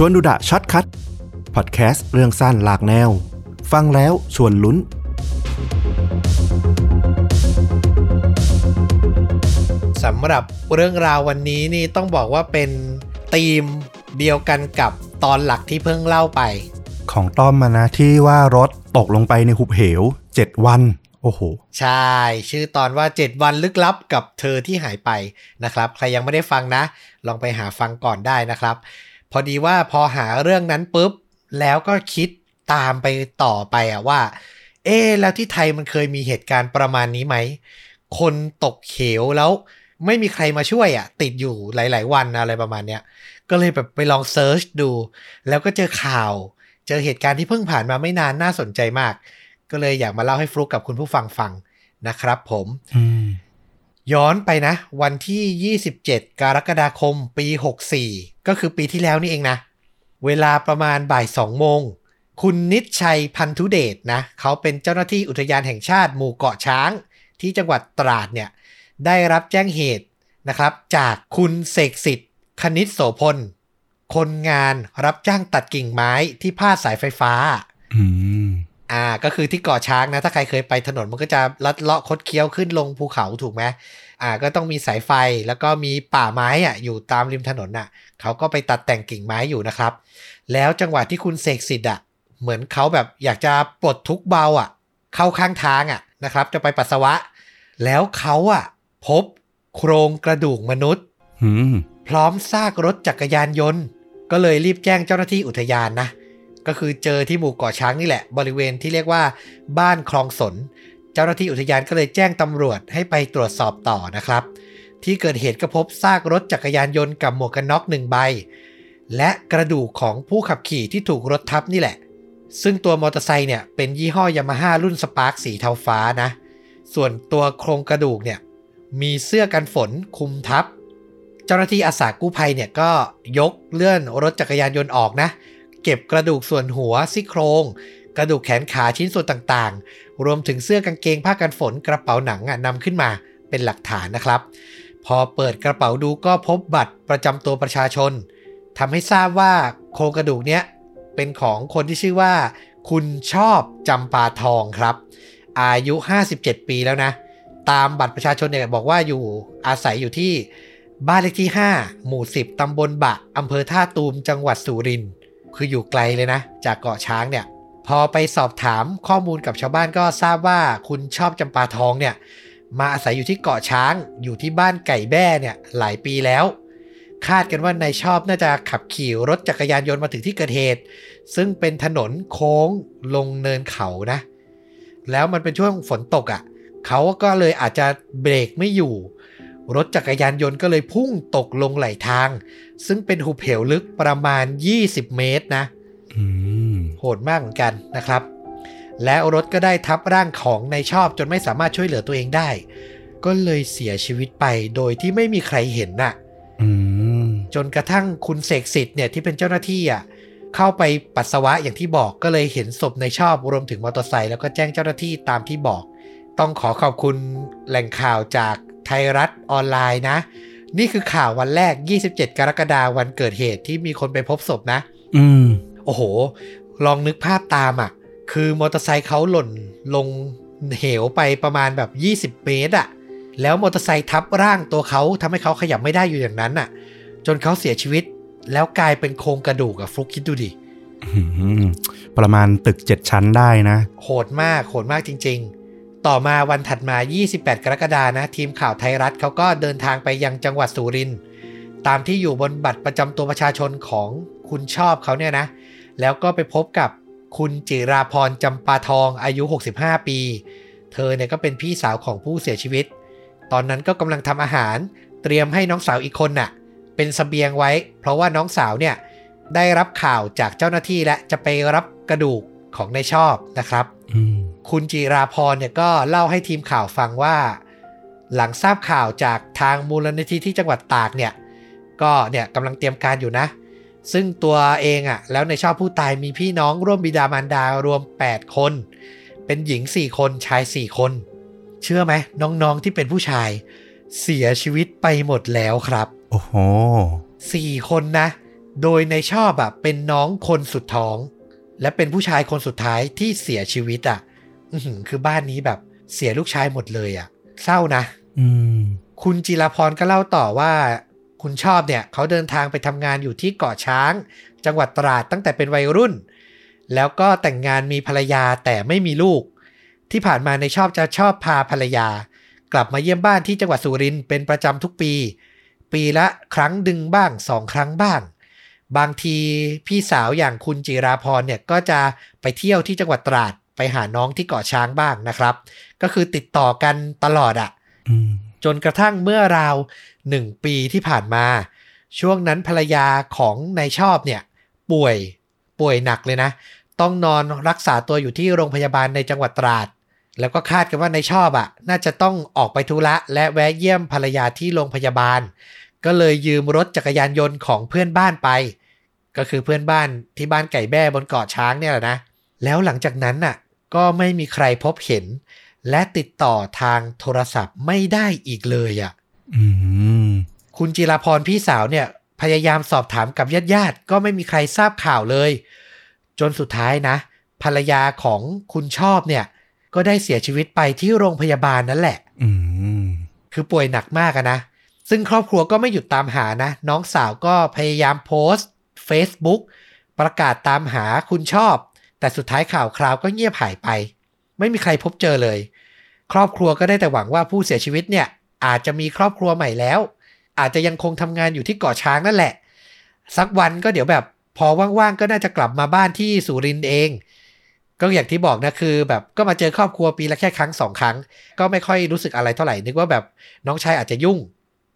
ชวนดูดะ Short Cut podcast เรื่องสั้นหลากแนว ฟังแล้วชวนลุ้น สำหรับเรื่องราววันนี้นี่ต้องบอกว่าเป็นธีมเดียวกันกับตอนหลักที่เพิ่งเล่าไป ของต้อมมานะที่ว่ารถตกลงไปในหุบเหวเจ็ดวัน โอ้โห ใช่ ชื่อตอนว่า 7 วันลึกลับกับเธอที่หายไปนะครับ ใครยังไม่ได้ฟังนะ ลองไปหาฟังก่อนได้นะครับ พอดีว่าพอหาเรื่องนั้นปุ๊บ แล้วก็คิดตามไปต่อไปอะว่า เอ๊แล้วที่ไทยมันเคยมีเหตุการณ์ประมาณนี้ไหม คนตกเขวแล้วไม่มีใครมาช่วยอะติดอยู่หลาย ๆ วันอะไรประมาณเนี้ยก็เลยแบบไปลองเซิร์ชดู แล้วก็เจอข่าว เจอเหตุการณ์ที่เพิ่งผ่านมาไม่นานน่าสนใจมาก ก็เลยอยากมาเล่าให้ฟลุกกับคุณผู้ฟังฟังนะครับผมอืม ย้อนไปนะ วันที่ 27 กรกฎาคมปี 64 ก็คือปีที่แล้วนี่เองนะ เวลาประมาณบ่าย2โมง คุณนิชชัยพันธุเดชนะ เขาเป็นเจ้าหน้าที่อุทยานแห่งชาติหมู่เกาะช้าง ที่จังหวัดตราดเนี่ย ได้รับแจ้งเหตุนะครับ จากคุณเสกสิทธิ์คณิตโสพล คนงานรับจ้างตัดกิ่งไม้ที่พาดสายไฟฟ้า อ่าก็คือที่เกาะช้างนะถ้าใครเคยไปถนนมันก็จะลัดเลาะคดเคี้ยวขึ้นลงภูเขาถูกไหมอ่าก็ต้องมีสายไฟแล้วก็มีป่าไม้อะอยู่ตามริมถนนน่ะเขาก็ไปตัดแต่งกิ่งไม้อยู่นะครับ แล้วจังหวะที่คุณเสกสิทธิ์อะเหมือนเขาแบบอยากจะปลดทุกข์เบาอะ เข้าข้างทางอะนะครับ จะไปปัสสาวะ แล้วเขาอะ พบโครงกระดูกมนุษย์อืมพร้อมซากรถจักรยานยนต์ ก็เลยรีบแจ้งเจ้าหน้าที่อุทยานนะ ก็คือเจอที่หมู่เกาะช้างนี่แหละ บริเวณที่เรียกว่าบ้านคลองสน เจ้าหน้าที่อุทยานก็เลยแจ้งตำรวจให้ไปตรวจสอบต่อนะครับ ที่เกิดเหตุก็พบซากรถจักรยานยนต์กับหมวกกันน็อกหนึ่งใบ และกระดูกของผู้ขับขี่ที่ถูกรถทับนี่แหละ ซึ่งตัวมอเตอร์ไซค์เนี่ยเป็นยี่ห้อยามาฮ่ารุ่นสปาร์คสีเทาฟ้านะ ส่วนตัวโครงกระดูกเนี่ยมีเสื้อกันฝนคุมทับ เจ้าหน้าที่อาสากู้ภัยเนี่ยก็ยกเลื่อนรถจักรยานยนต์ออกนะ ก็บกระดูกส่วนหัวซี่โครง กระดูกแขนขาชิ้นส่วนต่างๆ รวมถึงเสื้อกางเกงผ้ากันฝนกระเป๋าหนังนำขึ้นมาเป็นหลักฐานนะครับ พอเปิดกระเป๋าดูก็พบบัตรประจำตัวประชาชนทำให้ทราบว่าโครงกระดูกเนี้ยเป็นของคนที่ชื่อว่า คุณชอบจำปาทองครับ อายุ 57 ปีแล้วนะ ตามบัตรประชาชนเนี่ยบอกว่าอยู่อาศัยอยู่ที่บ้านเลขที่ 5 หมู่ 10 ตำบลบะอำเภอท่าตูม จังหวัดสุรินทร์ คืออยู่ไกลเลยนะ จากเกาะช้างเนี่ย พอไปสอบถามข้อมูลกับชาวบ้านก็ทราบว่าคุณชอบจำปาทองเนี่ย มาอาศัยอยู่ที่เกาะช้างอยู่ที่บ้านไก่แบ้เนี่ยหลายปีแล้ว คาดกันว่านายชอบน่าจะขับขี่รถจักรยานยนต์มาถึงที่เกิดเหตุ ซึ่งเป็นถนนโค้งลงเนินเขานะ แล้วมันเป็นช่วงฝนตกอะ่ะ เขาก็เลยอาจจะเบรกไม่อยู่ รถจักรยานยนต์ก็เลยพุ่งตกลงไหลทาง ซึ่งเป็นหุบเหวลึกประมาณ 20 เมตรนะอืมโหดมากเหมือนกันนะครับ แล้วรถก็ได้ทับร่างของนายชอบจนไม่สามารถช่วยเหลือตัวเองได้ ก็เลยเสียชีวิตไปโดยที่ไม่มีใครเห็นน่ะอืมจนกระทั่งคุณเสกสิทธิ์เนี่ยที่เป็นเจ้าหน้าที่อะเข้าไปปัสสาวะอย่างที่บอกก็เลยเห็นศพในชอบรวมถึงมอเตอร์ไซค์แล้วก็แจ้งเจ้าหน้าที่ตามที่บอก ต้องขอขอบคุณแหล่งข่าวจาก ไทยรัฐออนไลน์นะ นี่คือข่าววันแรก 27 กรกฎาคมวันเกิดเหตุที่มีคนไปพบศพนะ อืม โอ้โห ลองนึกภาพตามอะ คือมอเตอร์ไซค์เขาหล่นลงเหวไปประมาณแบบ 20 เมตรอะ แล้วมอเตอร์ไซค์ทับร่างตัวเขาทำให้เขาขยับไม่ได้อยู่อย่างนั้นอะ จนเขาเสียชีวิต แล้วกลายเป็นโครงกระดูกอะฟลุกคิดดูดิอืมประมาณตึกเจ็ดชั้นได้นะ โหดมาก โหดมากจริง ๆ ต่อมาวันถัดมา 28 กรกฎานะ ทีมข่าวไทยรัฐเขาก็เดินทางไปยังจังหวัดสุรินทร์ตามที่อยู่บนบัตรประจำตัวประชาชนของคุณชอบเขาเนี่ยนะ แล้วก็ไปพบกับคุณจิราพรจำปาทองอายุ 65 ปี เธอเนี่ยก็เป็นพี่สาวของผู้เสียชีวิต ตอนนั้นก็กำลังทำอาหาร เตรียมให้น้องสาวอีกคนน่ะ เป็นสเสบียงไว้ เพราะว่าน้องสาวเนี่ยได้รับข่าวจากเจ้าหน้าที่และจะไปรับกระดูกของนายชอบนะครับ อืม คุณจิราพรเนี่ยก็เล่าให้ทีมข่าวฟังว่า หลังทราบข่าวจากทางมูลนิธิที่จังหวัดตากเนี่ยก็เนี่ยกำลังเตรียมการอยู่นะ ซึ่งตัวเองอะ่ะแล้วในชอบผู้ตายมีพี่น้องร่วมบิดามารดารวม 8 คน เป็นหญิง 4 คนชาย 4 คน เชื่อไหมน้องๆที่เป็นผู้ชาย เสียชีวิตไปหมดแล้วครับ โอ้โหสี่คนนะ โดยในชอบอะเป็นน้องคนสุดท้อง และเป็นผู้ชายคนสุดท้ายที่เสียชีวิตอะอื้อหื อคือบ้านนี้แบบเสียลูกชายหมดเลยอะเศร้านะ อืม คุณจิรพรก็เล่าต่อว่า คุณชอบเนี่ย เขาเดินทางไปทำงานอยู่ที่เกาะช้าง จังหวัดตราดตั้งแต่เป็นวัยรุ่น แล้วก็แต่งงานมีภรรยาแต่ไม่มีลูก ที่ผ่านมาในชอบจะชอบพาภรรยา กลับมาเยี่ยมบ้านที่จังหวัดสุรินทร์เป็นประจำทุกปี ปีละครั้งดึงบ้างสองครั้งบ้างบางทีพี่สาวอย่างคุณจิราพรเนี่ยก็จะไปเที่ยวที่จังหวัดตราด ไปหาน้องที่เกาะช้างบ้างนะครับ ก็คือติดต่อกันตลอดอะอืมจนกระทั่งเมื่อราวหนึ่งปีที่ผ่านมา ช่วงนั้นภรรยาของนายชอบเนี่ย ป่วยป่วยหนักเลยนะ ต้องนอนรักษาตัวอยู่ที่โรงพยาบาลในจังหวัดตราด แล้วก็คาดกันว่านายชอบอะ่ะ น่าจะต้องออกไปธุระและแวะเยี่ยมภรรยาที่โรงพยาบาล ก็เลยยืมรถจักรยานยนต์ของเพื่อนบ้านไป ก็คือเพื่อนบ้านที่บ้านไก่แบ้บนเกาะช้างเนี่ยแหละนะแล้วหลังจากนั้นน่ะ ก็ไม่มีใครพบเห็น และติดต่อทางโทรศัพท์ไม่ได้อีกเลยอะอืมคุณจิราพรพี่สาวเนี่ย พยายามสอบถามกับญาติญาติๆก็ไม่มีใครทราบข่าวเลย จนสุดท้ายนะ ภรรยาของคุณชอบเนี่ย ก็ได้เสียชีวิตไปที่โรงพยาบาลนั่นแหละอืมคือป่วยหนักมากอะนะ ซึ่งครอบครัวก็ไม่หยุดตามหานะ น้องสาวก็พยายามโพสต์ Facebook ประกาศตามหาคุณชอบ แต่สุดท้ายข่าวคราวก็เงียบหายไป ไม่มีใครพบเจอเลย ครอบครัวก็ได้แต่หวังว่าผู้เสียชีวิตเนี่ย อาจจะมีครอบครัวใหม่แล้ว อาจจะยังคงทำงานอยู่ที่เกาะช้างนั่นแหละ สักวันก็เดี๋ยวแบบพอว่างๆก็น่าจะกลับมาบ้านที่สุรินเอง ก็อย่างที่บอกนะคือ แบบก็มาเจอครอบครัวปีละแค่ครั้งสองครั้ง ก็ไม่ค่อยรู้สึกอะไรเท่าไหร่นึกว่าแบบน้องชายอาจจะยุ่ง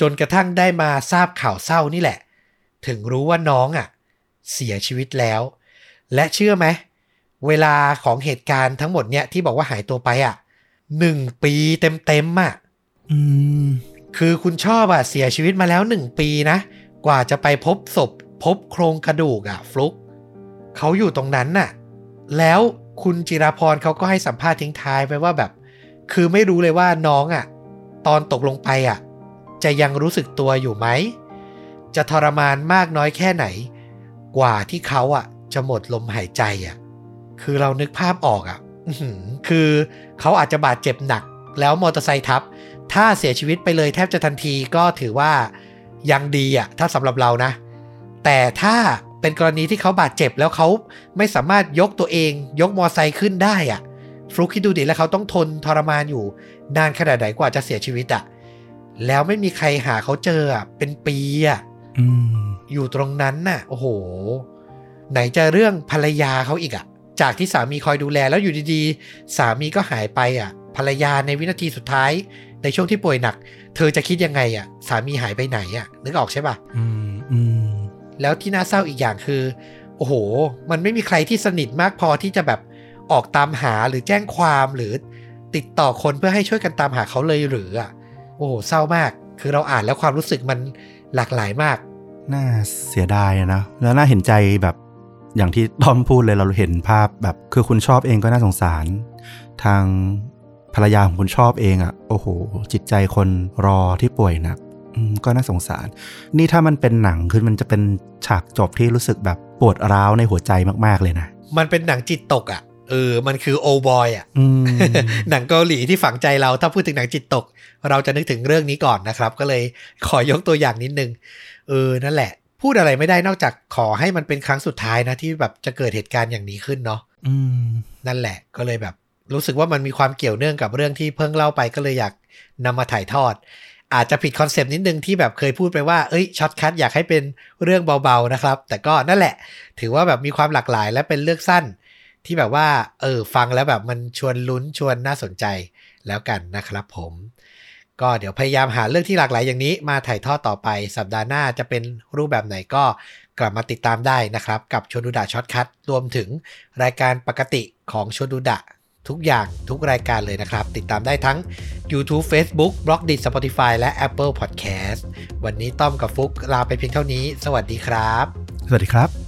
จนกระทั่งได้มาทราบข่าวเศร้านี่แหละ ถึงรู้ว่าน้องอะ เสียชีวิตแล้ว และเชื่อไหมเวลาของเหตุการณ์ทั้งหมดเนี่ยที่บอกว่าหายตัวไปอะหนึ่งปีเต็มๆอะอืมคือคุณชอบอะเสียชีวิตมาแล้วหนึ่งปีนะ กว่าจะไปพบศพ พบโครงกระดูกอะ ฟลุกเขาอยู่ตรงนั้นน่ะ แล้วคุณจิราพรเขาก็ให้สัมภาษณ์ทิ้งท้ายไปว่าแบบ คือไม่รู้เลยว่าน้องอะ ตอนตกลงไปอะ จะยังรู้สึกตัวอยู่ไหม จะทรมานมากน้อยแค่ไหน กว่าที่เขาอะ จะหมดลมหายใจอะ คือเรานึกภาพออกอะอื้อหือคือเขาอาจจะบาดเจ็บหนัก แล้วมอเตอร์ไซค์ทับ ถ้าเสียชีวิตไปเลยแทบจะทันทีก็ถือว่ายังดีอะถ้าสำหรับเรานะ แต่ถ้าเป็นกรณีที่เขาบาดเจ็บแล้วเขาไม่สามารถยกตัวเอง ยกมอไซค์ขึ้นได้อะฟลุกคิดดูดิแล้วเขาต้องทนทรมานอยู่ นานขนาดไหนกว่าจะเสียชีวิตอะแล้วไม่มีใครหาเขาเจออะเป็นปีอะอืมอยู่ตรงนั้นน่ะ โอ้โห ไหนจะเรื่องภรรยาเขาอีกอะ จากที่สามีคอยดูแลแล้วอยู่ดีๆ สามีก็หายไปอะภรรยาในวินาทีสุดท้าย ในช่วงที่ป่วยหนัก เธอจะคิดยังไงอะสามีหายไปไหนอะนึกออกใช่ปะอืมอืมแล้วที่น่าเศร้าอีกอย่างคือ โอ้โห มันไม่มีใครที่สนิทมากพอที่จะแบบออกตามหาหรือแจ้งความหรือติดต่อคนเพื่อให้ช่วยกันตามหาเขาเลยหรืออะโอ้โห เศร้ามาก คือเราอ่านแล้วความรู้สึกมันหลากหลายมาก น่าเสียดายอะนะ แล้วน่าเห็นใจแบบ อย่างที่ต้อมพูดเลยเราเห็นภาพแบบคือคุณชอบเองก็น่าสงสาร ทางภรรยาของคุณชอบเองอะ่ะ โอ้โห จิตใจคนรอที่ป่วยหนักอืมก็น่าสงสาร นี่ถ้ามันเป็นหนังคือมันจะเป็นฉากจบที่รู้สึกแบบปวดร้าวในหัวใจมากๆเลยนะ มันเป็นหนังจิตตกอะ่ะเออ มันคือโอบอยอะอืมหนังเกาหลีที่ฝังใจเรา ถ้าพูดถึงหนังจิตตก เราจะนึกถึงเรื่องนี้ก่อนนะครับ ก็เลยขอยกตัวอย่างนิดนึง เออ นั่นแหละ พูดอะไรไม่ได้นอกจากขอให้มันเป็นครั้งสุดท้ายนะที่แบบจะเกิดเหตุการณ์อย่างนี้ขึ้นเนาะอืมนั่นแหละก็เลยแบบ รู้สึกว่ามันมีความเกี่ยวเนื่องกับเรื่องที่เพิ่งเล่าไปก็เลยอยากนำมาถ่ายทอด อาจจะผิด concept นิดนึงที่แบบเคยพูดไปว่าเอ้ย Short Cut อยากให้เป็นเรื่องเบาๆนะครับ แต่ก็นั่นแหละ ถือว่าแบบมีความหลากหลายและเป็นเรื่องสั้น ที่แบบว่า เออฟังแล้วแบบมันชวนลุ้นชวนน่าสนใจแล้วกันนะครับผม ก็เดี๋ยวพยายามหาเรื่องที่หลากหลายอย่างนี้มาถ่ายทอดต่อไปสัปดาห์หน้าจะเป็นรูปแบบไหนก็กลับมาติดตามได้นะครับ กับชวนดูดะ Short Cut รวมถึงรายการปกติของชวนดูดะทุกอย่างทุกรายการเลยนะครับ ติดตามได้ทั้ง YouTube Facebook b l o g d i t Spotify และ Apple Podcast วันนี้ต้อมกับฟุกลาไปเพียงเท่านี้ สวัสดีครับ สวัสดีครับ